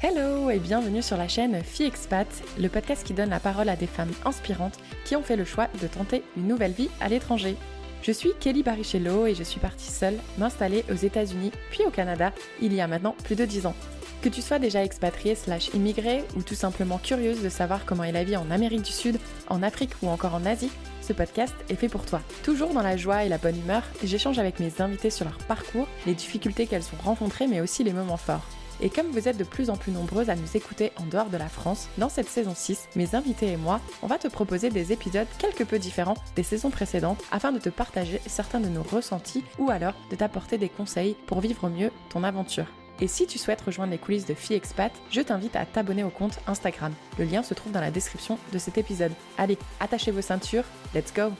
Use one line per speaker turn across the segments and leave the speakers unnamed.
Hello et bienvenue sur la chaîne Fille Expat, le podcast qui donne la parole à des femmes inspirantes qui ont fait le choix de tenter une nouvelle vie à l'étranger. Je suis Kelly Barichello et je suis partie seule m'installer aux États-Unis puis au Canada il y a maintenant plus de 10 ans. Que tu sois déjà expatriée slash immigrée ou tout simplement curieuse de savoir comment est la vie en Amérique du Sud, en Afrique ou encore en Asie, ce podcast est fait pour toi. Toujours dans la joie et la bonne humeur, j'échange avec mes invités sur leur parcours, les difficultés qu'elles ont rencontrées mais aussi les moments forts. Et comme vous êtes de plus en plus nombreuses à nous écouter en dehors de la France, dans cette saison 6, mes invités et moi, on va te proposer des épisodes quelque peu différents des saisons précédentes afin de te partager certains de nos ressentis ou alors de t'apporter des conseils pour vivre mieux ton aventure. Et si tu souhaites rejoindre les coulisses de Fille Expat, je t'invite à t'abonner au compte Instagram. Le lien se trouve dans la description de cet épisode. Allez, attachez vos ceintures, let's go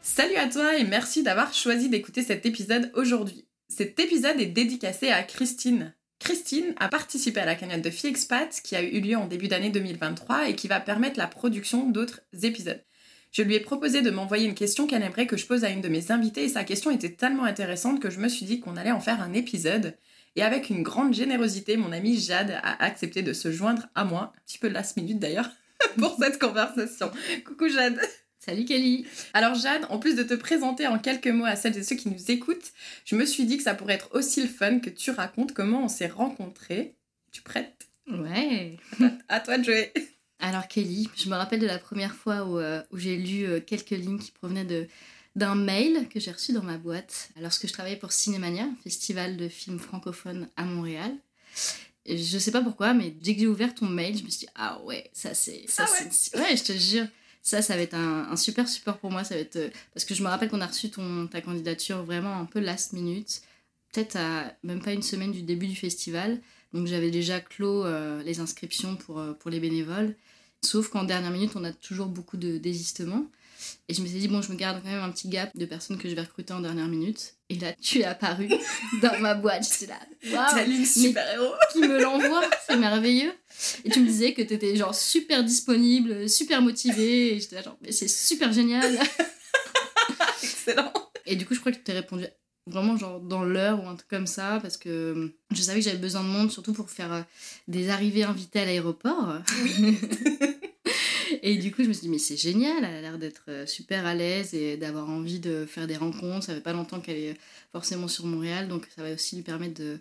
Salut à toi et merci d'avoir choisi d'écouter cet épisode aujourd'hui. Cet épisode est dédicacé à Christine. Christine a participé à la cagnotte de Fille Expat qui a eu lieu en début d'année 2023 et qui va permettre la production d'autres épisodes. Je lui ai proposé de m'envoyer une question qu'elle aimerait que je pose à une de mes invitées et sa question était tellement intéressante que je me suis dit qu'on allait en faire un épisode. Et avec une grande générosité, mon amie Jade a accepté de se joindre à moi, un petit peu last minute d'ailleurs, pour cette conversation. Coucou Jade
Salut Kelly
Alors Jade, en plus de te présenter en quelques mots à celles et ceux qui nous écoutent, je me suis dit que ça pourrait être aussi le fun que tu racontes comment on s'est rencontrés. Tu prête
Ouais
À toi de jouer
Alors Kelly, je me rappelle de la première fois où, euh, j'ai lu euh, quelques lignes qui provenaient de d'un mail que j'ai reçu dans ma boîte lorsque je travaillais pour Cinémania, festival de films francophones à Montréal. je sais pas pourquoi, mais dès que j'ai ouvert ton mail, je me suis dit ah ouais, ça c'est ça
ah
ouais. ouais, je te jure. Ça, ça va être un, super support pour moi. Ça va être, euh, parce que je me rappelle qu'on a reçu ton, ta candidature vraiment un peu last minute, peut-être à même pas une semaine du début du festival. Donc j'avais déjà clos les inscriptions pour, pour les bénévoles. Sauf qu'en dernière minute, on a toujours beaucoup de désistements. Et je me suis dit, bon, je me garde quand même un petit gap de personnes que je vais recruter en dernière minute. Et là, tu es apparu dans ma boîte. J'étais là,
waouh! super-héros!
Qui me l'envoie, c'est merveilleux. Et tu me disais que tu étais genre super disponible, super motivée. Et j'étais là, genre, mais c'est super génial!
Excellent!
Et du coup, je crois que tu t'es répondu vraiment genre dans l'heure ou un truc comme ça parce que je savais que j'avais besoin de monde surtout pour faire euh, des arrivées invitées à l'aéroport.
Oui.
Et du coup, je me suis dit, mais c'est génial, elle a l'air d'être euh, super à l'aise et d'avoir envie de faire des rencontres. Ça fait pas longtemps qu'elle est forcément sur Montréal, donc ça va aussi lui permettre de,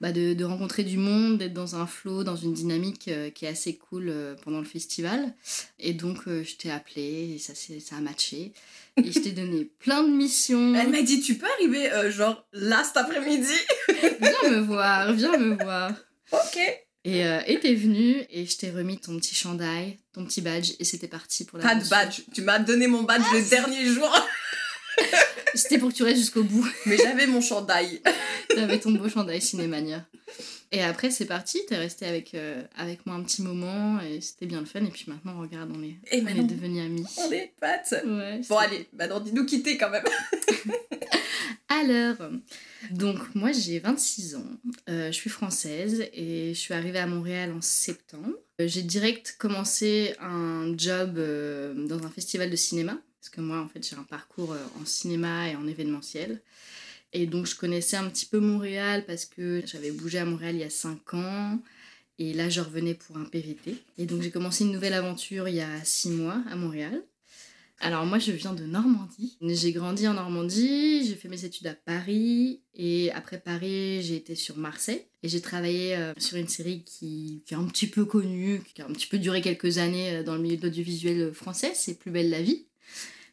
bah de, de, rencontrer du monde, d'être dans un flow, dans une dynamique qui est assez cool pendant le festival. Et donc, je t'ai appelé et ça, ça a matché et je t'ai donné plein de missions.
Elle m'a dit, tu peux arriver euh, genre là cet après-midi?
Viens me voir, viens me voir.
Ok.
Et euh, t'es venue et je t'ai remis ton petit chandail, ton petit badge et c'était parti pour la
Pas de badge, tu m'as donné mon badge le dernier jour.
c'était pour que tu restes jusqu'au bout.
Mais j'avais mon chandail.
T'avais ton beau chandail Cinémania. Et après, c'est parti, t'es resté avec, euh, avec moi un petit moment et c'était bien le fun. Et puis maintenant, regarde, on est,
et
on est devenus amis.
On est potes.
Ouais,
bon, allez, maintenant, dis-nous quitter quand même.
Alors, donc moi j'ai 26 ans, euh, je suis française et je suis arrivée à Montréal en septembre. Euh, j'ai direct commencé un job dans un festival de cinéma, parce que moi en fait j'ai un parcours en cinéma et en événementiel. Et donc, je connaissais un petit peu Montréal parce que j'avais bougé à Montréal il y a 5 ans. Et là, je revenais pour un PVT. Et donc, j'ai commencé une nouvelle aventure il y a 6 mois à Montréal. Alors, moi, je viens de Normandie. J'ai grandi en Normandie, j'ai fait mes études à Paris. Et après Paris, j'ai été sur Marseille. Et j'ai travaillé euh, sur une série qui, est un petit peu connue, qui a un petit peu duré quelques années euh, dans le milieu de l'audiovisuel français. C'est Plus belle la vie.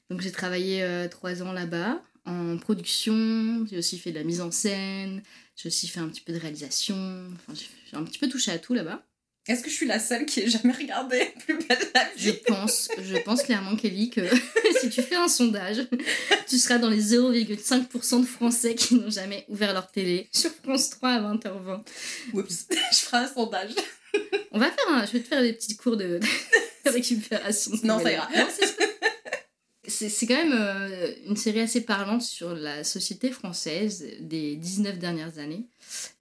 Donc, j'ai travaillé 3 euh, ans là-bas en production, j'ai aussi fait de la mise en scène, j'ai aussi fait un petit peu de réalisation, enfin, j'ai un petit peu touché à tout là-bas.
Est-ce que je suis la seule qui ait jamais regardé Plus belle la vie
Je pense, je pense clairement, Kelly, que si tu fais un sondage, tu seras dans les 0,5% de Français qui n'ont jamais ouvert leur télé sur France 3 à 20h20.
Oups, je ferai un sondage.
On va faire un... Je vais te faire des petits cours de, récupération.
Non, ça ira.
C'est quand même euh, une série assez parlante sur la société française des 19 dernières années.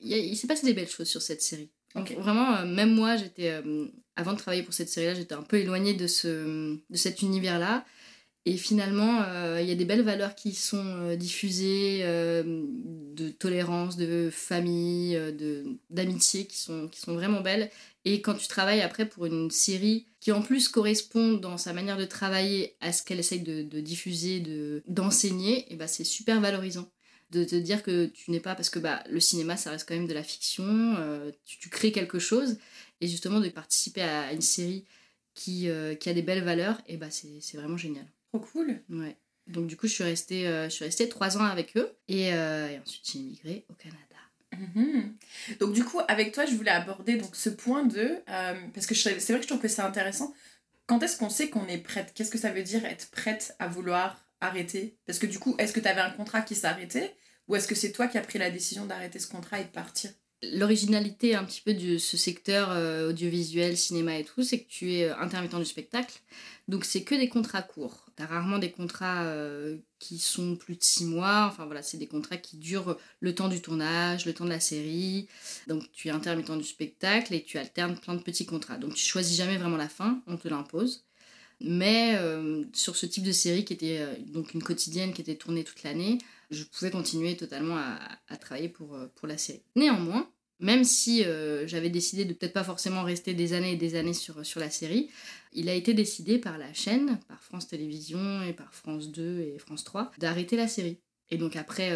Il, s'est passé des belles choses sur cette série. Vraiment, euh, même moi, j'étais euh, avant de travailler pour cette série-là, j'étais un peu éloignée de, ce, de cet univers-là. Et finalement, euh, il y a des belles valeurs qui sont diffusées, de tolérance, de famille, de, d'amitié, qui sont, qui sont vraiment belles. Et quand tu travailles après pour une série qui en plus correspond dans sa manière de travailler à ce qu'elle essaye de, de diffuser, de, d'enseigner, et bah c'est super valorisant. De te dire que tu n'es pas, parce que bah, le cinéma ça reste quand même de la fiction, tu, tu, crées quelque chose, et justement de participer à une série qui, qui a des belles valeurs, et bah c'est, vraiment génial.
Trop cool.
Ouais. Donc du coup, je suis restée, euh, je suis restée trois ans avec eux et, euh, et ensuite j'ai immigré au Canada.
Mhm. Donc du coup, avec toi, je voulais aborder donc ce point de euh, parce que c'est vrai que je trouve que c'est intéressant. Quand est-ce qu'on sait qu'on est prête? Qu'est-ce que ça veut dire être prête à vouloir arrêter? Parce que du coup, est-ce que tu avais un contrat qui s'arrêtait? Ou est-ce que c'est toi qui as pris la décision d'arrêter ce contrat et de partir?
L'originalité un petit peu de ce secteur audiovisuel, cinéma et tout, c'est que tu es intermittent du spectacle. Donc c'est que des contrats courts. T'as rarement des contrats euh, qui sont plus de six mois. Enfin voilà, c'est des contrats qui durent le temps du tournage, le temps de la série. Donc tu es intermittent du spectacle et tu alternes plein de petits contrats. Donc tu choisis jamais vraiment la fin, on te l'impose. Mais euh, sur ce type de série qui était euh, donc une quotidienne qui était tournée toute l'année, je pouvais continuer totalement à, travailler pour, pour la série. Néanmoins, même si euh, j'avais décidé de peut-être pas forcément rester des années et des années sur, sur la série, il a été décidé par la chaîne, par France Télévisions et par France 2 et France 3, d'arrêter la série. Et donc après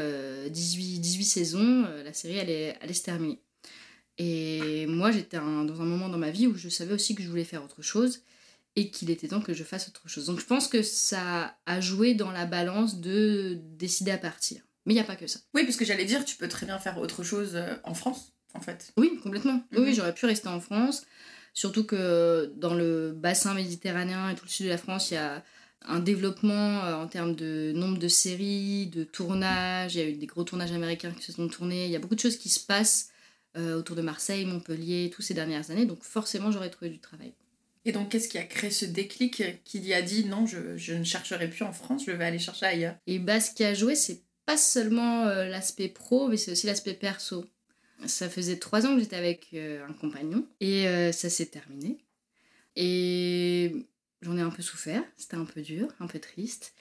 18, euh, 18 saisons, euh, la série allait, allait se terminer. Et moi j'étais dans un moment dans ma vie où je savais aussi que je voulais faire autre chose et qu'il était temps que je fasse autre chose. Donc je pense que ça a joué dans la balance de décider à partir. Mais il n'y a pas que ça.
Oui, parce que j'allais dire, tu peux très bien faire autre chose en France en fait.
Oui, complètement. Oui, mhm. j'aurais pu rester en France. Surtout que dans le bassin méditerranéen et tout le sud de la France, il y a un développement euh, en termes de nombre de séries, de tournages. Il y a eu des gros tournages américains qui se sont tournés. Il y a beaucoup de choses qui se passent euh, autour de Marseille, Montpellier, tous ces dernières années. Donc forcément, j'aurais trouvé du travail.
Et donc, qu'est-ce qui a créé ce déclic qui y a dit non, je, ne chercherai plus en France, je vais aller chercher ailleurs?
Et bah, ce qui a joué, c'est pas seulement euh, l'aspect pro, mais c'est aussi l'aspect perso. Ça faisait trois ans que j'étais avec euh, un compagnon et euh, ça s'est terminé. Et j'en ai un peu souffert, c'était un peu dur, un peu triste.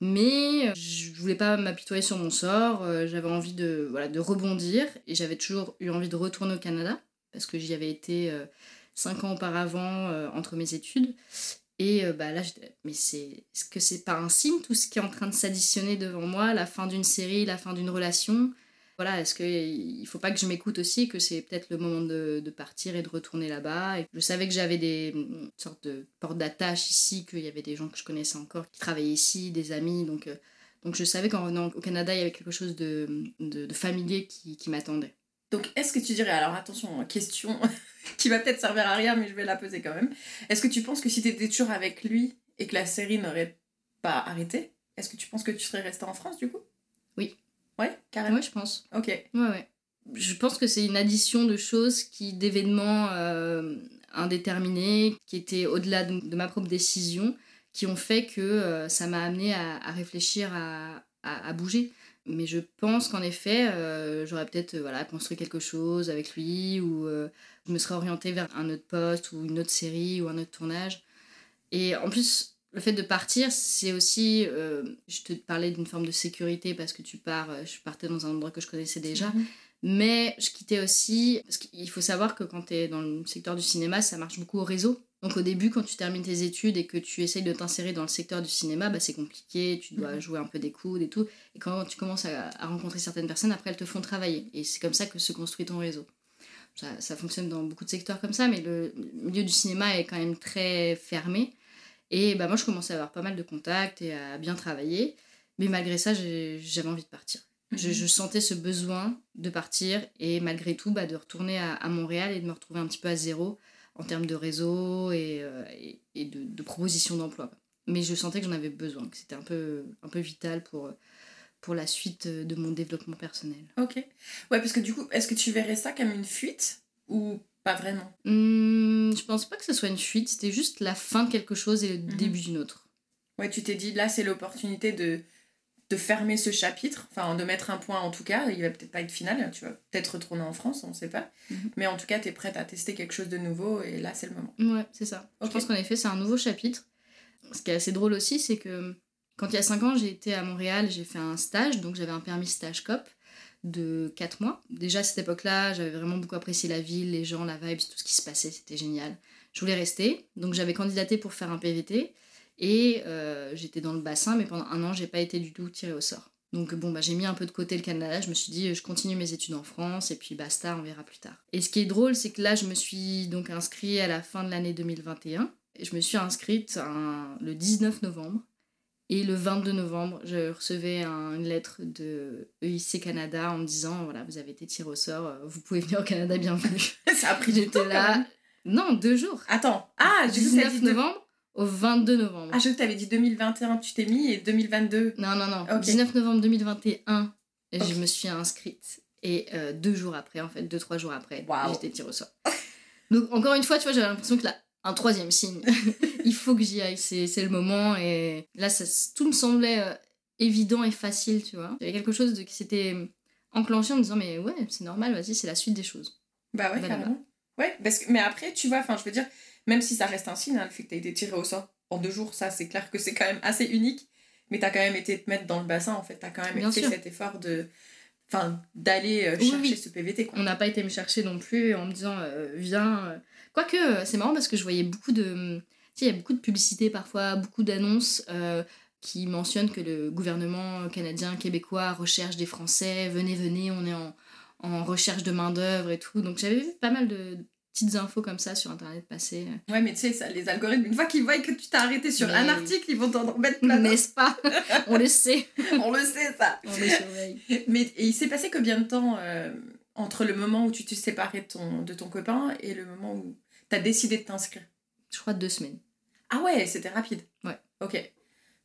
Mais je voulais pas m'apitoyer sur mon sort, j'avais envie de, de rebondir et j'avais toujours eu envie de retourner au Canada parce que j'y avais été cinq ans auparavant entre mes études. Et bah là, mais c'est ce que c'est pas un signe tout ce qui est en train de s'additionner devant moi, la fin d'une série, la fin d'une relation, voilà, est-ce qu'il faut pas que je m'écoute aussi, que c'est peut-être le moment de, de, partir et de retourner là-bas? Je savais que j'avais des sortes de portes d'attache ici, qu'il y avait des gens que je connaissais encore qui travaillaient ici, des amis, donc, euh, donc je savais qu'en revenant au Canada, il y avait quelque chose de, de, de familier qui, qui m'attendait.
Donc est-ce que tu dirais, alors attention, question qui va peut-être servir à rien, mais je vais la poser quand même, est-ce que tu penses que si tu étais toujours avec lui et que la série n'aurait pas arrêté, est-ce que tu penses que tu serais restée en France du coup?
Oui.
Ouais, carrément?
Ouais, je pense.
Ok.
Ouais, ouais. Je pense que c'est une addition de choses, qui d'événements euh, indéterminés, qui étaient au-delà de, ma propre décision, qui ont fait que euh, ça m'a amené à, à réfléchir, à, à, à, bouger. Mais je pense qu'en effet, euh, j'aurais peut-être voilà, construit quelque chose avec lui, ou je me serais orientée vers un autre poste, ou une autre série, ou un autre tournage. Et en plus, le fait de partir, c'est aussi, euh, je te parlais d'une forme de sécurité parce que tu pars, euh, je partais dans un endroit que je connaissais déjà, mhm. mais je quittais aussi, parce qu'il faut savoir que quand tu es dans le secteur du cinéma, ça marche beaucoup au réseau. Donc au début, quand tu termines tes études et que tu essayes de t'insérer dans le secteur du cinéma, bah, c'est compliqué, tu dois mhm. jouer un peu des coudes et tout. Et quand tu commences à, rencontrer certaines personnes, après elles te font travailler. Et c'est comme ça que se construit ton réseau. Ça, ça fonctionne dans beaucoup de secteurs comme ça, mais le milieu du cinéma est quand même très fermé. Et bah, moi, je commençais à avoir pas mal de contacts et à bien travailler. Mais malgré ça, j'avais envie de partir. Mhm. Je, sentais ce besoin de partir et malgré tout, bah, de retourner à, Montréal et de me retrouver un petit peu à zéro en termes de réseau et, euh, et, de, de propositions d'emploi. Mais je sentais que j'en avais besoin, que c'était un peu, un peu vital pour, pour la suite de mon développement personnel.
Ok. Ouais, parce que du coup, est-ce que tu verrais ça comme une fuite ou pas vraiment?
Mmh, Je pense pas que ce soit une fuite, c'était juste la fin de quelque chose et le mhm. début d'une autre.
Ouais, tu t'es dit, là, c'est l'opportunité de, de fermer ce chapitre, enfin, de mettre un point en tout cas. Il va peut-être pas être final, tu vas peut-être retourner en France, on sait pas. Mhm. Mais en tout cas, tu es prête à tester quelque chose de nouveau et là, c'est le moment.
Ouais, c'est ça. Je pense qu'en effet, c'est un nouveau chapitre. Ce qui est assez drôle aussi, c'est que Quand il y a 5 ans, j'ai été à Montréal, j'ai fait un stage, donc j'avais un permis stage COP de 4 mois. Déjà à cette époque-là, j'avais vraiment beaucoup apprécié la ville, les gens, la vibe, tout ce qui se passait, c'était génial. Je voulais rester, donc j'avais candidaté pour faire un PVT et euh, j'étais dans le bassin, mais pendant un an, j'ai pas été du tout tirée au sort. Donc bon, bah, j'ai mis un peu de côté le Canada, je me suis dit, je continue mes études en France et puis basta, on verra plus tard. Et ce qui est drôle, c'est que là, je me suis donc inscrite à la fin de l'année 2021. Et je me suis inscrite le 19 novembre. Et le 22 novembre, je recevais une lettre de EIC Canada en me disant voilà, vous avez été tiré au sort, euh, vous pouvez venir au Canada, bienvenue.
Ça a pris du temps. là.
Non, deux jours.
Attends, ah,
du 19 novembre au 22 novembre.
Ah, je que t'avais dit 2021, tu t'es mis et 2022.
Non, non, non. 19 novembre 2021, je me suis inscrite. Et euh, deux jours après, en fait, deux, trois jours après, j'étais tirée au sort. Donc, encore une fois, tu vois, j'avais l'impression que là, un troisième signe. Il faut que j'y aille, c'est le moment. Et là, ça, tout me semblait euh, évident et facile, tu vois. Il y avait quelque chose de, qui s'était enclenché en me disant, mais ouais, c'est normal, vas-y, c'est la suite des choses.
Bah ouais, carrément. Ouais, parce que, mais après, tu vois, enfin, je veux dire, même si ça reste un signe, hein, le fait que tu été tiré au sort en deux jours, ça, c'est clair que c'est quand même assez unique. Mais tu as quand même été te mettre dans le bassin, en fait. Tu as quand même fait cet effort de enfin d'aller euh, chercher ce PVT
quoi. On n'a pas été me chercher non plus en me disant euh, viens euh. quoique c'est marrant parce que je voyais beaucoup de tu sais il y a beaucoup de publicités parfois, beaucoup d'annonces qui mentionnent que le gouvernement canadien québécois recherche des français, venez venez, on est en, en recherche de main-d'œuvre et tout. Donc j'avais vu pas mal de, petites infos comme ça sur internet passer.
Ouais, mais tu sais, ça, les algorithmes, une fois qu'ils voient que tu t'es arrêté sur un article, ils vont t'en remettre plein.
N'est-ce pas? On le sait.
On le sait, ça.
On les surveille.
Mais et il s'est passé combien de temps euh, entre le moment où tu t'es séparé de ton, de ton copain et le moment où tu as décidé de t'inscrire?
Je crois deux semaines.
Ah ouais, c'était rapide.
Ouais.
Ok.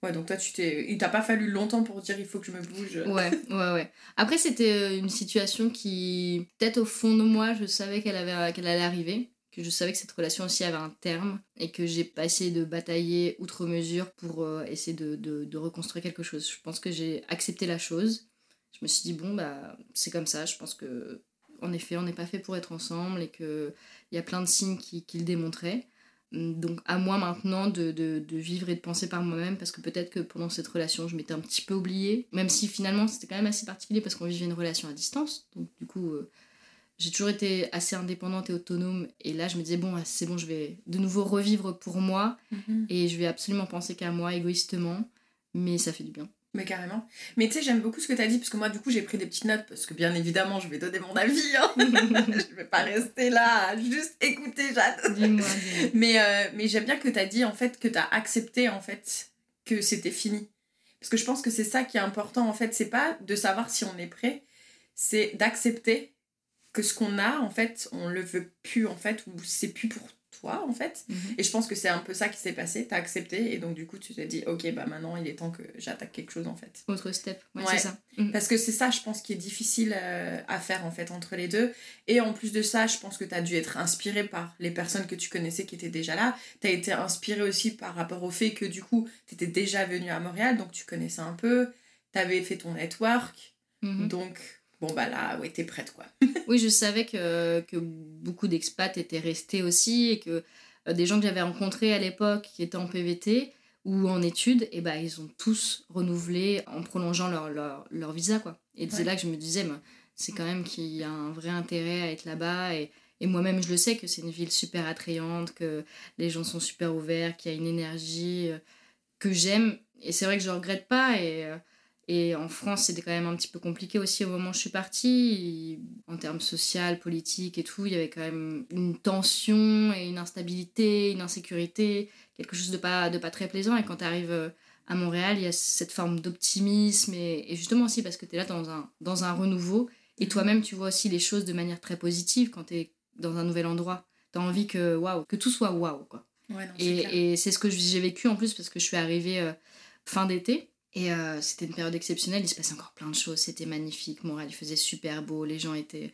Ouais, donc toi, tu t'es... il t'a pas fallu longtemps pour dire il faut que je me bouge.
Ouais, ouais, ouais. Après, c'était euh, une situation qui, peut-être au fond de moi, je savais qu'elle, avait, qu'elle allait arriver, que je savais que cette relation aussi avait un terme et que j'ai pas essayé de batailler outre mesure pour euh, essayer de, de, de, reconstruire quelque chose. Je pense que j'ai accepté la chose. Je me suis dit, bon, bah, c'est comme ça. Je pense que, en effet, on n'est pas fait pour être ensemble et qu'il y a plein de signes qui, qui le démontraient. Donc à moi maintenant de, de, de, vivre et de penser par moi-même parce que peut-être que pendant cette relation je m'étais un petit peu oubliée, même si finalement c'était quand même assez particulier parce qu'on vivait une relation à distance. Donc du coup euh, j'ai toujours été assez indépendante et autonome et là je me disais bon c'est bon je vais de nouveau revivre pour moi mhm. et je vais absolument penser qu'à moi égoïstement mais ça fait du bien.
Mais carrément. Mais tu sais, j'aime beaucoup ce que tu as dit, parce que moi, du coup, j'ai pris des petites notes, parce que bien évidemment, je vais donner mon avis. Hein. je vais pas rester là, juste écouter, Jade.
Dis-moi.
mais euh, mais j'aime bien que tu as dit, en fait, que tu as accepté, en fait, que c'était fini. Parce que je pense que c'est ça qui est important, en fait. C'est pas de savoir si on est prêt, c'est d'accepter que ce qu'on a, en fait, on le veut plus, en fait, ou c'est plus pour toi en fait. Mhm. Et je pense que c'est un peu ça qui s'est passé, t'as accepté et donc du coup tu te dis ok bah maintenant il est temps que j'attaque quelque chose en fait.
Autre step, ouais, c'est ça.
Mhm. Parce que c'est ça je pense qui est difficile euh, à faire en fait entre les deux. Et en plus de ça je pense que t'as dû être inspiré par les personnes que tu connaissais qui étaient déjà là. T'as été inspiré aussi par rapport au fait que du coup t'étais déjà venu à Montréal donc tu connaissais un peu, t'avais fait ton network. Mhm. Donc bon bah là ouais t'es prête quoi.
Oui je savais que, que beaucoup d'expats étaient restés aussi et que euh, des gens que j'avais rencontrés à l'époque qui étaient en PVT ou en études et eh bah ils ont tous renouvelé en prolongeant leur, leur, leur visa quoi. Et c'est là que je me disais c'est quand même qu'il y a un vrai intérêt à être là-bas et, et moi-même je le sais que c'est une ville super attrayante que les gens sont super ouverts qu'il y a une énergie euh, que j'aime. Et c'est vrai que je regrette pas et euh, et en France, c'était quand même un petit peu compliqué aussi au moment où je suis partie. En termes social, politique et tout, il y avait quand même une tension et une instabilité, une insécurité, quelque chose de pas, de pas très plaisant. Et quand tu arrives euh, à Montréal, il y a cette forme d'optimisme. Et, justement aussi parce que tu es là dans un, dans un renouveau. Et mhm. toi-même, tu vois aussi les choses de manière très positive quand tu es dans un nouvel endroit. Tu as envie que, waouh, que tout soit waouh. Quoi. et, et c'est ce que j'ai vécu en plus parce que je suis arrivée euh, fin d'été. Et euh, c'était une période exceptionnelle, il se passait encore plein de choses, c'était magnifique, Montréal il faisait super beau, les gens étaient...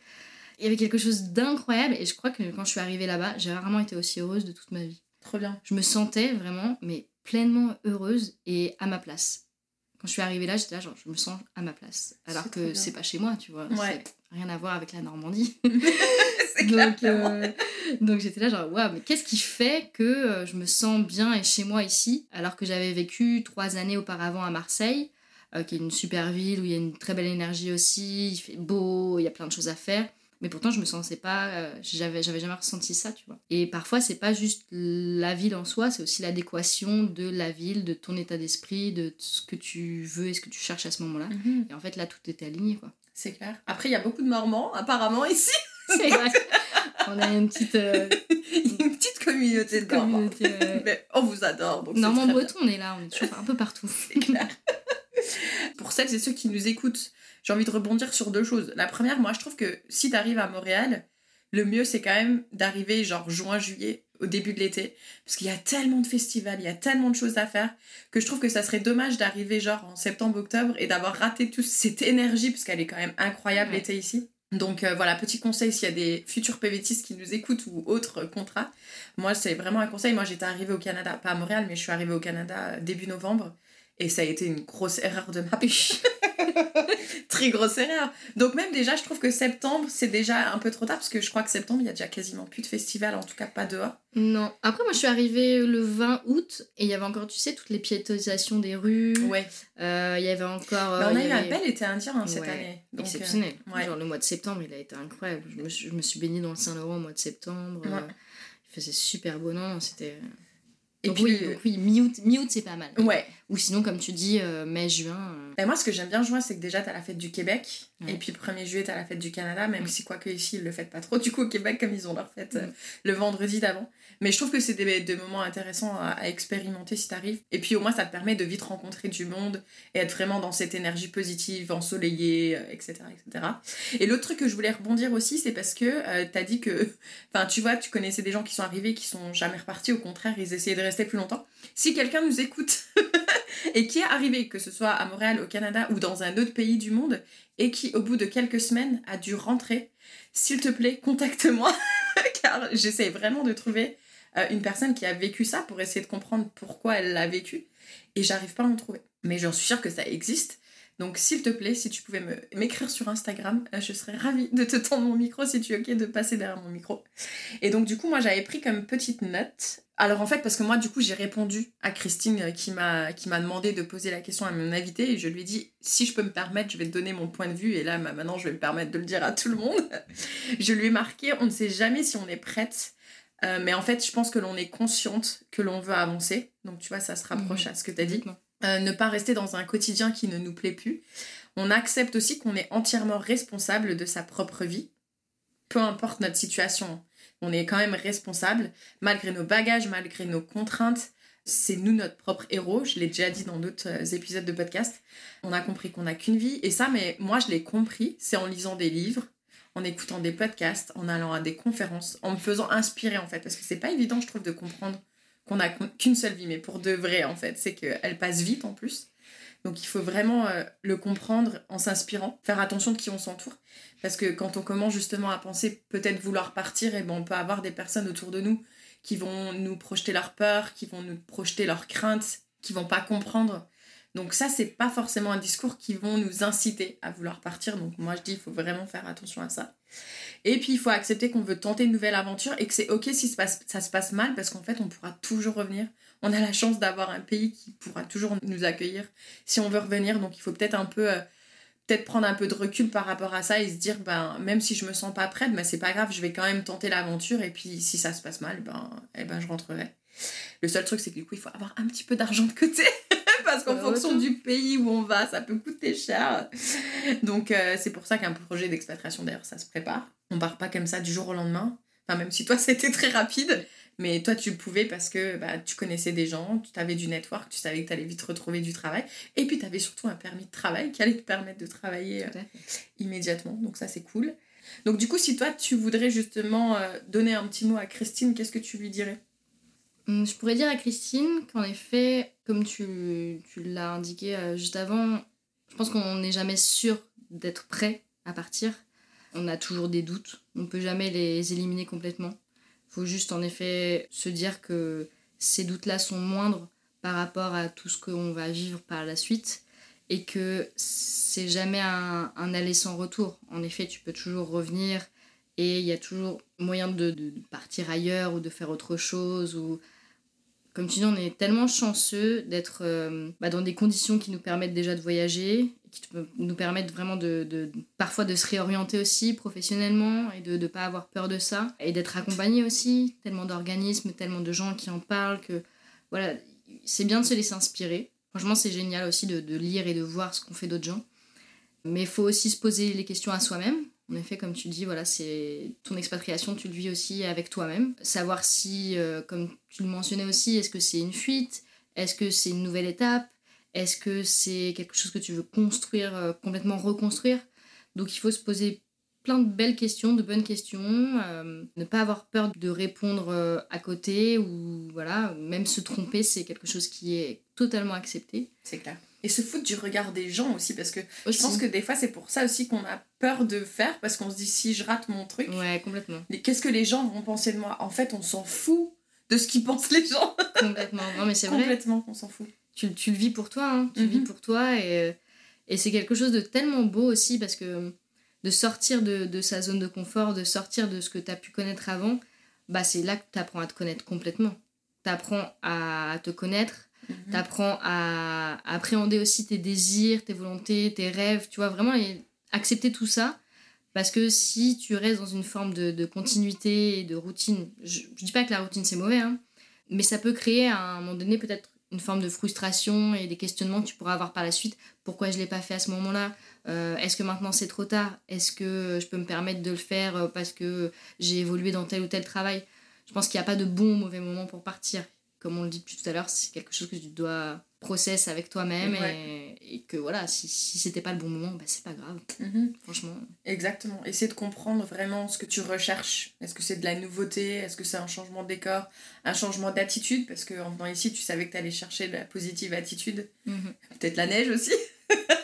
Il y avait quelque chose d'incroyable et je crois que quand je suis arrivée là-bas, j'ai rarement été aussi heureuse de toute ma vie.
Trop bien.
Je me sentais vraiment, mais pleinement heureuse et à ma place. Quand je suis arrivée là, j'étais là, genre, je me sens à ma place. Alors que c'est pas chez moi, tu vois.
Ouais.
Rien à voir avec la Normandie.
C'est clair,
donc, euh, donc j'étais là genre waouh mais qu'est-ce qui fait que euh, je me sens bien et chez moi ici alors que j'avais vécu trois années auparavant à Marseille euh, qui est une super ville où il y a une très belle énergie aussi il fait beau il y a plein de choses à faire mais pourtant je me sentais pas euh, j'avais j'avais jamais ressenti ça tu vois et parfois c'est pas juste la ville en soi c'est aussi l'adéquation de la ville de ton état d'esprit de ce que tu veux et ce que tu cherches à ce moment-là
Mhm.
et en fait là tout était aligné quoi
C'est clair. Après, il y a beaucoup de Normands, apparemment, ici.
C'est vrai on a une petite euh,
une petite communauté de
communauté euh,
Mais on vous adore. Donc
Normand breton, on est là, on est toujours un peu partout.
C'est clair. Pour celles et ceux qui nous écoutent, j'ai envie de rebondir sur deux choses. La première, moi, je trouve que si tu arrives à Montréal, le mieux, c'est quand même d'arriver genre juin-juillet, au début de l'été. Parce qu'il y a tellement de festivals, il y a tellement de choses à faire, que je trouve que ça serait dommage d'arriver genre en septembre-octobre et d'avoir raté toute cette énergie, parce qu'elle est quand même incroyable
Ouais.
l'été ici. Donc euh, voilà, petit conseil s'il y a des futurs PVTistes qui nous écoutent ou autres contrats. Moi, c'est vraiment un conseil. Moi, j'étais arrivée au Canada, pas à Montréal, mais je suis arrivée au Canada euh, début novembre. Et ça a été une grosse erreur de ma part. Très grosse erreur. Donc même déjà, je trouve que septembre, c'est déjà un peu trop tard, parce que je crois que septembre, il y a déjà quasiment plus de festival, en tout cas pas dehors.
Non. Après, moi, je suis arrivée le 20 août et il y avait encore, tu sais, toutes les piétonisations des rues.
Ouais.
Euh, Il y avait encore. Euh,
on a
il
eu
y
un
avait-
bel été indien hein, cette
Ouais.
année. Donc, euh,
Exceptionnel.
ouais.
Genre le mois de septembre, il a été incroyable. Je me, suis- je me suis baignée dans le Saint-Laurent au mois de septembre.
Ouais.
euh, il faisait super beau, non C'était.
Et
Donc
puis,
oui, donc oui, mi-août, mi-août, c'est pas mal.
ouais.
Ou sinon, comme tu dis, euh, mai, juin. euh,
Et moi, ce que j'aime bien juin, c'est que déjà, t'as la fête du Québec.
Ouais.
Et puis, 1er juillet, t'as la fête du Canada, même si, quoique ici, ils le fêtent pas trop. Du coup, au Québec, comme ils ont leur fête euh,
Mm.
le vendredi d'avant. Mais je trouve que c'est des, des moments intéressants à, à expérimenter si t'arrives. Et puis, au moins, ça te permet de vite rencontrer du monde et être vraiment dans cette énergie positive, ensoleillée, euh, etc. etc. Et l'autre truc que je voulais rebondir aussi, c'est parce que euh, t'as dit que. Enfin, tu vois, tu connaissais des gens qui sont arrivés, qui sont jamais repartis. Au contraire, ils essayaient de rester plus longtemps. Si quelqu'un nous écoute et qui est arrivé, que ce soit à Montréal, au Canada ou dans un autre pays du monde, et qui, au bout de quelques semaines, a dû rentrer, s'il te plaît, contacte-moi, car j'essaie vraiment de trouver euh, une personne qui a vécu ça pour essayer de comprendre pourquoi elle l'a vécu, et j'arrive pas à en trouver. Mais j'en suis sûre que ça existe. Donc, s'il te plaît, si tu pouvais m'écrire sur Instagram, euh, je serais ravie de te tendre mon micro si tu es ok de passer derrière mon micro. Et donc, du coup, moi, j'avais pris comme petite note. Alors, en fait, parce que moi, du coup, j'ai répondu à Christine euh, qui m'a qui m'a demandé de poser la question à mon invité et je lui ai dit si je peux me permettre, je vais te donner mon point de vue. Et là, bah, maintenant, je vais me permettre de le dire à tout le monde. je lui ai marqué on ne sait jamais si on est prête. euh, mais en fait, je pense que l'on est consciente que l'on veut avancer. Donc, tu vois, ça se rapproche
Mhm.
à ce que tu as dit. Euh, ne pas rester dans un quotidien qui ne nous plaît plus. On accepte aussi qu'on est entièrement responsable de sa propre vie, peu importe notre situation. On est quand même responsable, malgré nos bagages, malgré nos contraintes. C'est nous notre propre héros. Je l'ai déjà dit dans d'autres euh, épisodes de podcast. On a compris qu'on n'a qu'une vie. Et ça, mais moi, je l'ai compris. C'est en lisant des livres, en écoutant des podcasts, en allant à des conférences, en me faisant inspirer, en fait. Parce que c'est pas évident, je trouve, de comprendre qu'on n'a qu'une seule vie, mais pour de vrai, en fait. C'est qu'elle passe vite, en plus. Donc il faut vraiment euh, le comprendre en s'inspirant, faire attention de qui on s'entoure. Parce que quand on commence justement à penser peut-être vouloir partir, et ben on peut avoir des personnes autour de nous qui vont nous projeter leurs peurs, qui vont nous projeter leurs craintes, qui vont pas comprendre. Donc ça, c'est pas forcément un discours qui vont nous inciter à vouloir partir. Donc moi, je dis, il faut vraiment faire attention à ça. Et puis, il faut accepter qu'on veut tenter une nouvelle aventure et que c'est OK si ça se passe mal parce qu'en fait, on pourra toujours revenir. On a la chance d'avoir un pays qui pourra toujours nous accueillir si on veut revenir. Donc, il faut peut-être un peu... euh, prendre un peu de recul par rapport à ça et se dire ben même si je me sens pas prête ben c'est pas grave je vais quand même tenter l'aventure et puis si ça se passe mal ben eh ben je rentrerai le seul truc c'est que du coup il faut avoir un petit peu d'argent de côté parce qu'en
Ouais,
fonction du pays où on va ça peut coûter cher. Donc euh, c'est pour ça qu'un projet d'expatriation d'ailleurs ça se prépare. On part pas comme ça du jour au lendemain. Enfin même si toi c'était très rapide. Mais toi tu le pouvais parce que bah, tu connaissais des gens tu avais du network tu savais que tu allais vite retrouver du travail. Et puis tu avais surtout un permis de travail qui allait te permettre de travailler euh, immédiatement. Donc ça, c'est cool. Donc du coup, si toi, tu voudrais justement euh, donner un petit mot à Christine, qu'est-ce que tu lui dirais?
Je pourrais dire à Christine qu'en effet, comme tu, tu l'as indiqué euh, juste avant, je pense qu'on n'est jamais sûr d'être prêt à partir. On a toujours des doutes. On peut jamais les éliminer complètement. Il faut juste en effet se dire que ces doutes-là sont moindres par rapport à tout ce qu'on va vivre par la suite et que c'est jamais un, un aller sans retour. En effet, tu peux toujours revenir Et il y a toujours moyen de, de partir ailleurs ou de faire autre chose. Ou... Comme tu dis, on est tellement chanceux d'être euh, bah, dans des conditions qui nous permettent déjà de voyager, qui nous permettent vraiment de, parfois de se réorienter aussi professionnellement et de ne pas avoir peur de ça. Et d'être accompagné aussi, tellement d'organismes, tellement de gens qui en parlent que voilà, c'est bien de se laisser inspirer. Franchement, c'est génial aussi de, de lire et de voir ce qu'ont fait d'autres gens. Mais il faut aussi se poser les questions à soi-même en effet, comme tu dis, voilà, c'est ton expatriation, tu le vis aussi avec toi-même. Savoir si, euh, comme tu le mentionnais aussi, est-ce que c'est une fuite? Est-ce que c'est une nouvelle étape? Est-ce que c'est quelque chose que tu veux construire, euh, complètement reconstruire? Donc il faut se poser plein de belles questions, de bonnes questions, euh, ne pas avoir peur de répondre à côté ou voilà, même se tromper, c'est quelque chose qui est totalement accepté.
C'est clair et se foutre du regard des gens aussi parce que je pense que des fois c'est pour ça aussi qu'on a peur de faire parce qu'on se dit si je rate mon truc
ouais complètement.
qu'est-ce que les gens vont penser de moi? En fait on s'en fout de ce qu'ils pensent les gens.
Complètement. Non mais c'est
vrai. Complètement on s'en fout.
Tu, tu, le vis pour toi hein. tu le vis mhm. pour toi et, et c'est quelque chose de tellement beau aussi parce que de sortir de, de sa zone de confort de sortir de ce que tu as pu connaître avant bah c'est là que tu apprends à te connaître complètement. Tu apprends à te connaître Mhm. Tu à, appréhender aussi tes désirs, tes volontés, tes rêves, tu vois, vraiment accepter tout ça. Parce que si tu restes dans une forme de, continuité et de routine, je, je dis pas que la routine c'est mauvais, hein, mais ça peut créer à un moment donné peut-être une forme de frustration et des questionnements que tu pourras avoir par la suite. Pourquoi je l'ai pas fait à ce moment-là? Euh, Est-ce que maintenant c'est trop tard? Est-ce que je peux me permettre de le faire euh, parce que j'ai évolué dans tel ou tel travail? Je pense qu'il n'y a pas de bon ou mauvais moment pour partir comme on le dit depuis tout à l'heure, c'est quelque chose que tu dois process avec toi-même et, que voilà, si, si c'était pas le bon moment, bah, c'est pas grave. Mhm. Franchement.
Exactement. Essayer de comprendre vraiment ce que tu recherches. Est-ce que c'est de la nouveauté? Est-ce que c'est un changement de décor? Un changement d'attitude? Parce qu'en venant ici, tu savais que tu allais chercher de la positive attitude. Mhm. Peut-être la neige aussi.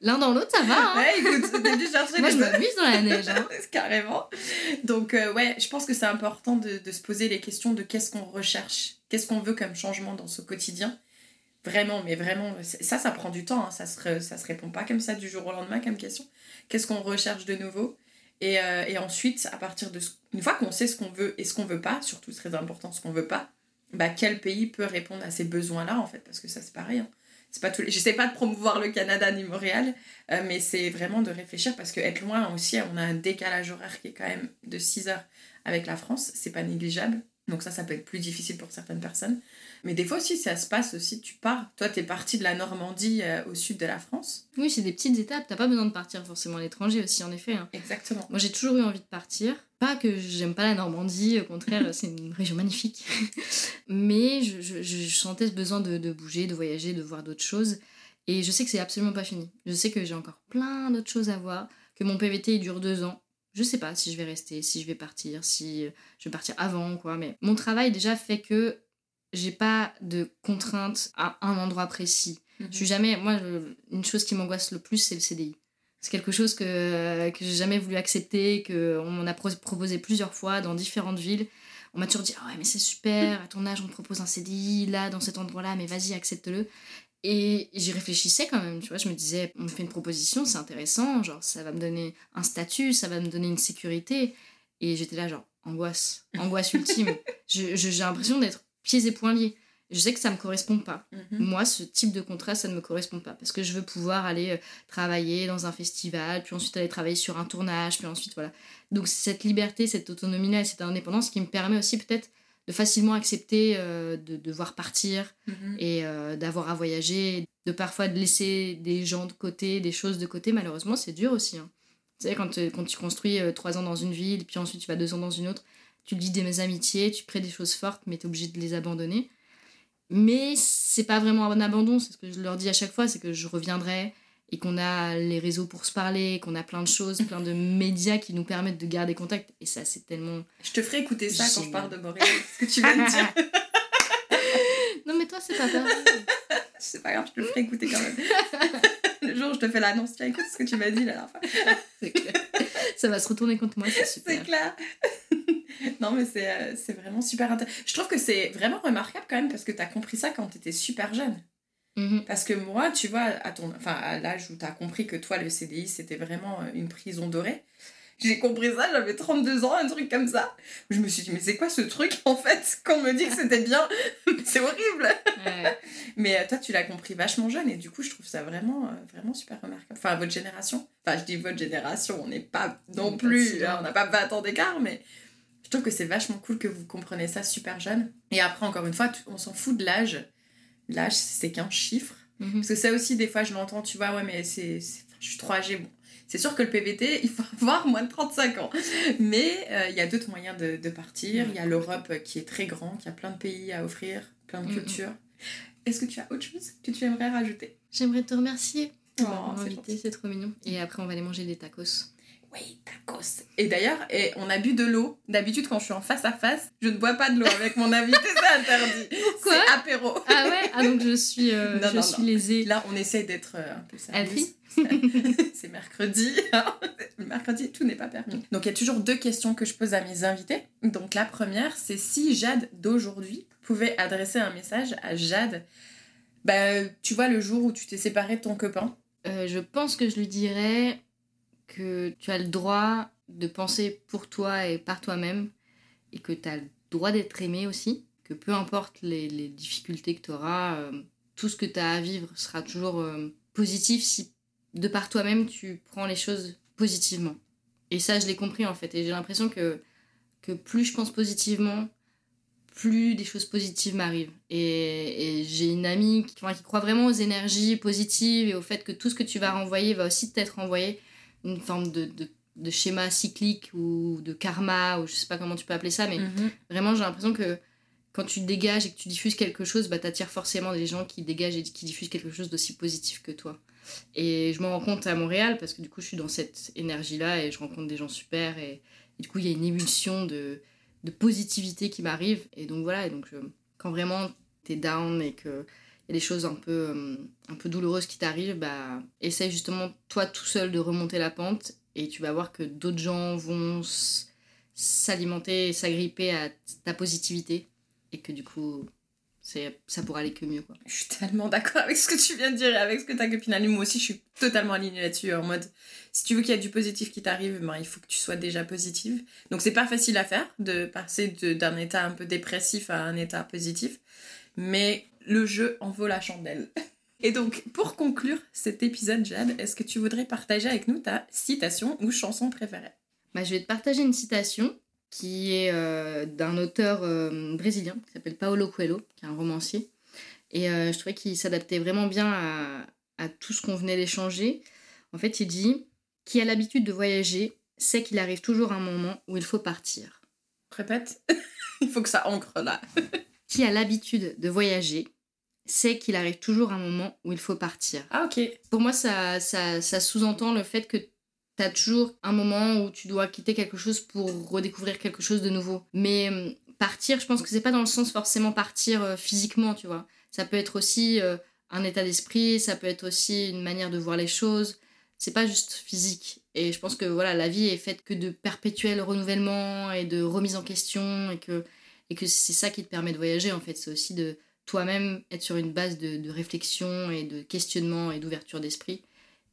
L'un dans l'autre, ça va. Hein
ouais, écoute, t'es dû chercher
Moi, je m'amuse dans la neige. Hein.
Carrément. Donc, euh, ouais, je pense que c'est important de, de, se poser les questions de qu'est-ce qu'on recherche, qu'est-ce qu'on veut comme changement dans ce quotidien. Vraiment, mais vraiment, ça, ça prend du temps. Hein. Ça, se, ça se répond pas comme ça du jour au lendemain comme question. Qu'est-ce qu'on recherche de nouveau? Et, euh, et, ensuite, à partir de. une fois qu'on sait ce qu'on veut et ce qu'on veut pas, surtout c'est très important ce qu'on veut pas, bah, quel pays peut répondre à ces besoins-là en fait? Parce que ça, c'est pareil. Hein c'est pas tous les... sais pas de promouvoir le Canada ni Montréal euh, mais c'est vraiment de réfléchir parce que être loin aussi on a un décalage horaire qui est quand même de 6 heures avec la France c'est pas négligeable. Donc ça ça peut être plus difficile pour certaines personnes mais des fois aussi, ça se passe aussi, tu pars. Toi, tu es parti de la Normandie euh, au sud de la France.
Oui, c'est des petites étapes. T'as pas besoin de partir forcément à l'étranger aussi, en effet. Hein.
Exactement.
Moi, j'ai toujours eu envie de partir. Pas que j'aime pas la Normandie, au contraire, c'est une région magnifique. Mais je, je, je, sentais ce besoin de, de bouger, de voyager, de voir d'autres choses. Et je sais que c'est absolument pas fini. Je sais que j'ai encore plein d'autres choses à voir, que mon PVT il dure deux ans. Je sais pas si je vais rester, si je vais partir, si je vais partir avant, quoi. Mais mon travail déjà fait que j'ai pas de contraintes à un endroit précis. Je suis mhm. jamais. Moi, une chose qui m'angoisse le plus, c'est le CDI. C'est quelque chose que, que j'ai jamais voulu accepter, qu'on m'en a proposé plusieurs fois dans différentes villes. On m'a toujours dit ah ouais, mais c'est super, à ton âge, on te propose un CDI là, dans cet endroit-là, mais vas-y, accepte-le. Et j'y réfléchissais quand même, tu vois. Je me disais on me fait une proposition, c'est intéressant, genre ça va me donner un statut, ça va me donner une sécurité. Et j'étais là, genre angoisse, angoisse ultime. J'ai l'impression d'être pieds et poings liés. Je sais que ça me correspond pas. Mhm. Moi, ce type de contrat, ça ne me correspond pas. Parce que je veux pouvoir aller euh, travailler dans un festival, puis ensuite aller travailler sur un tournage, puis ensuite, voilà. Donc, cette liberté, cette autonomie-là, cette indépendance qui me permet aussi peut-être de facilement accepter euh, de devoir partir mhm. et euh, d'avoir à voyager, de parfois de laisser des gens de côté, des choses de côté. Malheureusement, c'est dur aussi. Hein. Tu sais, quand, quand tu construis trois ans dans une ville, puis ensuite tu vas deux ans dans une autre, tu dis des amitiés, tu crées des choses fortes, mais tu es obligé de les abandonner. Mais c'est pas vraiment un abandon, c'est ce que je leur dis à chaque fois, c'est que je reviendrai et qu'on a les réseaux pour se parler, qu'on a plein de choses, plein de médias qui nous permettent de garder contact. Et ça, c'est tellement.
Je te ferai écouter ça quand je parle de Montréal, ce que tu viens de dire.
non, mais toi, c'est pas grave.
C'est pas grave, je te le ferai écouter quand même. le jour où je te fais l'annonce, tiens, écoute ce que tu m'as dit la dernière fois.
c'est clair. Ça va se retourner contre moi, c'est super.
C'est clair. non, mais euh, c'est vraiment super intéressant. Je trouve que c'est vraiment remarquable quand même parce que tu as compris ça quand tu étais super jeune. Mm-hmm. Parce que moi, tu vois, à, ton, enfin, à l'âge où tu as compris que toi, le CDI, c'était vraiment euh, une prison dorée, J'ai compris ça, j'avais 32 ans, un truc comme ça. Je me suis dit, mais c'est quoi ce truc en fait Qu'on me dit que c'était bien, c'est horrible. Mais euh, toi, tu l'as compris vachement jeune et du coup, je trouve ça vraiment, euh, vraiment super remarquable. Enfin, votre génération. Enfin, je dis votre génération, on n'est pas non plus, on n'a pas 20 ans d'écart, mais je trouve que c'est vachement cool que vous compreniez ça super jeune. Et après, encore une fois, on s'en fout de l'âge. L'âge, c'est qu'un chiffre. Mhm. Parce que ça aussi, des fois, je l'entends, tu vois, ouais, mais c'est, je suis trop âgée. Bon, c'est sûr que le PVT, il faut avoir moins de 35 ans. Mais euh, il y a d'autres moyens de, de partir. Il y a l'Europe qui est très grand, qui a plein de pays à offrir, plein de cultures. Est-ce que tu as autre chose que tu aimerais rajouter?
J'aimerais te remercier oh, c'est trop mignon. Et après, on va aller manger des tacos.
Oui, tacos. Et d'ailleurs, et on a bu de l'eau. D'habitude, quand je suis en face à face, je ne bois pas de l'eau avec mon invité, c'est interdit.
Pourquoi?
C'est apéro.
Ah donc je suis, euh, je suis lésée.
Là, on essaye d'être euh, un peu sérieuse. c'est mercredi. mercredi, tout n'est pas permis. Donc, il y a toujours deux questions que je pose à mes invités. Donc, la première, c'est si Jade d'aujourd'hui pouvait adresser un message à Jade, bah, tu vois, le jour où tu t'es séparé de ton copain.
Euh, je pense que je lui dirais que tu as le droit de penser pour toi et par toi-même et que tu as le droit d'être aimé aussi, que peu importe les, difficultés que tu auras, euh, tout ce que tu as à vivre sera toujours euh, positif si de par toi-même tu prends les choses positivement. Et ça, je l'ai compris en fait. Et j'ai l'impression que, que plus je pense positivement, plus des choses positives m'arrivent. Et, j'ai une amie qui, qui, croit vraiment aux énergies positives et au fait que tout ce que tu vas renvoyer va aussi t'être renvoyé une forme de, de, de, schéma cyclique ou de karma, ou je sais pas comment tu peux appeler ça, mais mhm. vraiment j'ai l'impression que quand tu dégages et que tu diffuses quelque chose, bah, tu attires forcément des gens qui dégagent et qui diffusent quelque chose d'aussi positif que toi. Et je m'en rends compte à Montréal parce que du coup je suis dans cette énergie-là et je rencontre des gens super et, du coup il y a une émulsion de, de positivité qui m'arrive. Et donc voilà, donc quand vraiment tu es down et que y a des choses un peu, euh, un peu douloureuses qui t'arrivent, bah, essaye justement toi tout seul de remonter la pente et tu vas voir que d'autres gens vont s'alimenter et s'agripper à ta positivité et que du coup ça pourra aller que mieux quoi.
Je suis tellement d'accord avec ce que tu viens de dire et avec ce que ta copine a dit. Moi aussi je suis totalement alignée là-dessus en mode si tu veux qu'il y ait du positif qui t'arrive, ben, il faut que tu sois déjà positive. Donc c'est pas facile à faire de passer d'un état un peu dépressif à un état positif. Mais le jeu en vaut la chandelle. Et donc, pour conclure cet épisode, Jade, est-ce que tu voudrais partager avec nous ta citation ou chanson préférée?
Bah, Je vais te partager une citation qui est euh, d'un auteur euh, brésilien qui s'appelle Paulo Coelho, qui est un romancier. Et euh, je trouvais qu'il s'adaptait vraiment bien à, à tout ce qu'on venait d'échanger. En fait, il dit Qui a l'habitude de voyager sait qu'il arrive toujours un moment où il faut partir.
Répète, il faut que ça ancre là.
Qui a l'habitude de voyager c'est qu'il arrive toujours un moment où il faut partir.
Ah ok.
Pour moi, ça, ça, ça sous-entend le fait que tu as toujours un moment où tu dois quitter quelque chose pour redécouvrir quelque chose de nouveau. Mais euh, partir, je pense que c'est pas dans le sens forcément partir euh, physiquement, tu vois. Ça peut être aussi euh, un état d'esprit, ça peut être aussi une manière de voir les choses. C'est pas juste physique. Et je pense que voilà, la vie est faite que de perpétuel renouvellement et de remise en question et que, et que c'est ça qui te permet de voyager en fait. C'est aussi de toi-même être sur une base de, réflexion et de questionnement et d'ouverture d'esprit.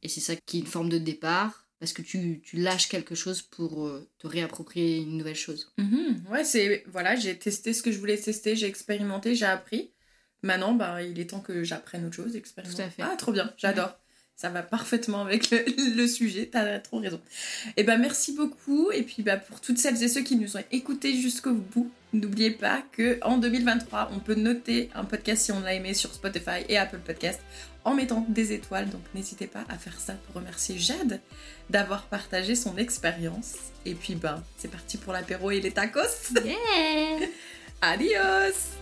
Et c'est ça qui est une forme de départ, parce que tu, lâches quelque chose pour euh, te réapproprier une nouvelle chose.
Mhm. ouais, c'est. Voilà, j'ai testé ce que je voulais tester, j'ai expérimenté, j'ai appris. Maintenant, bah, il est temps que j'apprenne autre chose, expérimenter. Tout à fait. Ah, trop bien, j'adore. Ça va parfaitement avec le, sujet, t'as trop raison. Et eh ben merci beaucoup. Et puis bah, pour toutes celles et ceux qui nous ont écoutés jusqu'au bout, n'oubliez pas que en 2023, on peut noter un podcast si on l'a aimé sur Spotify et Apple Podcast en mettant des étoiles. Donc n'hésitez pas à faire ça pour remercier Jade d'avoir partagé son expérience. Et puis ben, c'est parti pour l'apéro et les tacos. Adios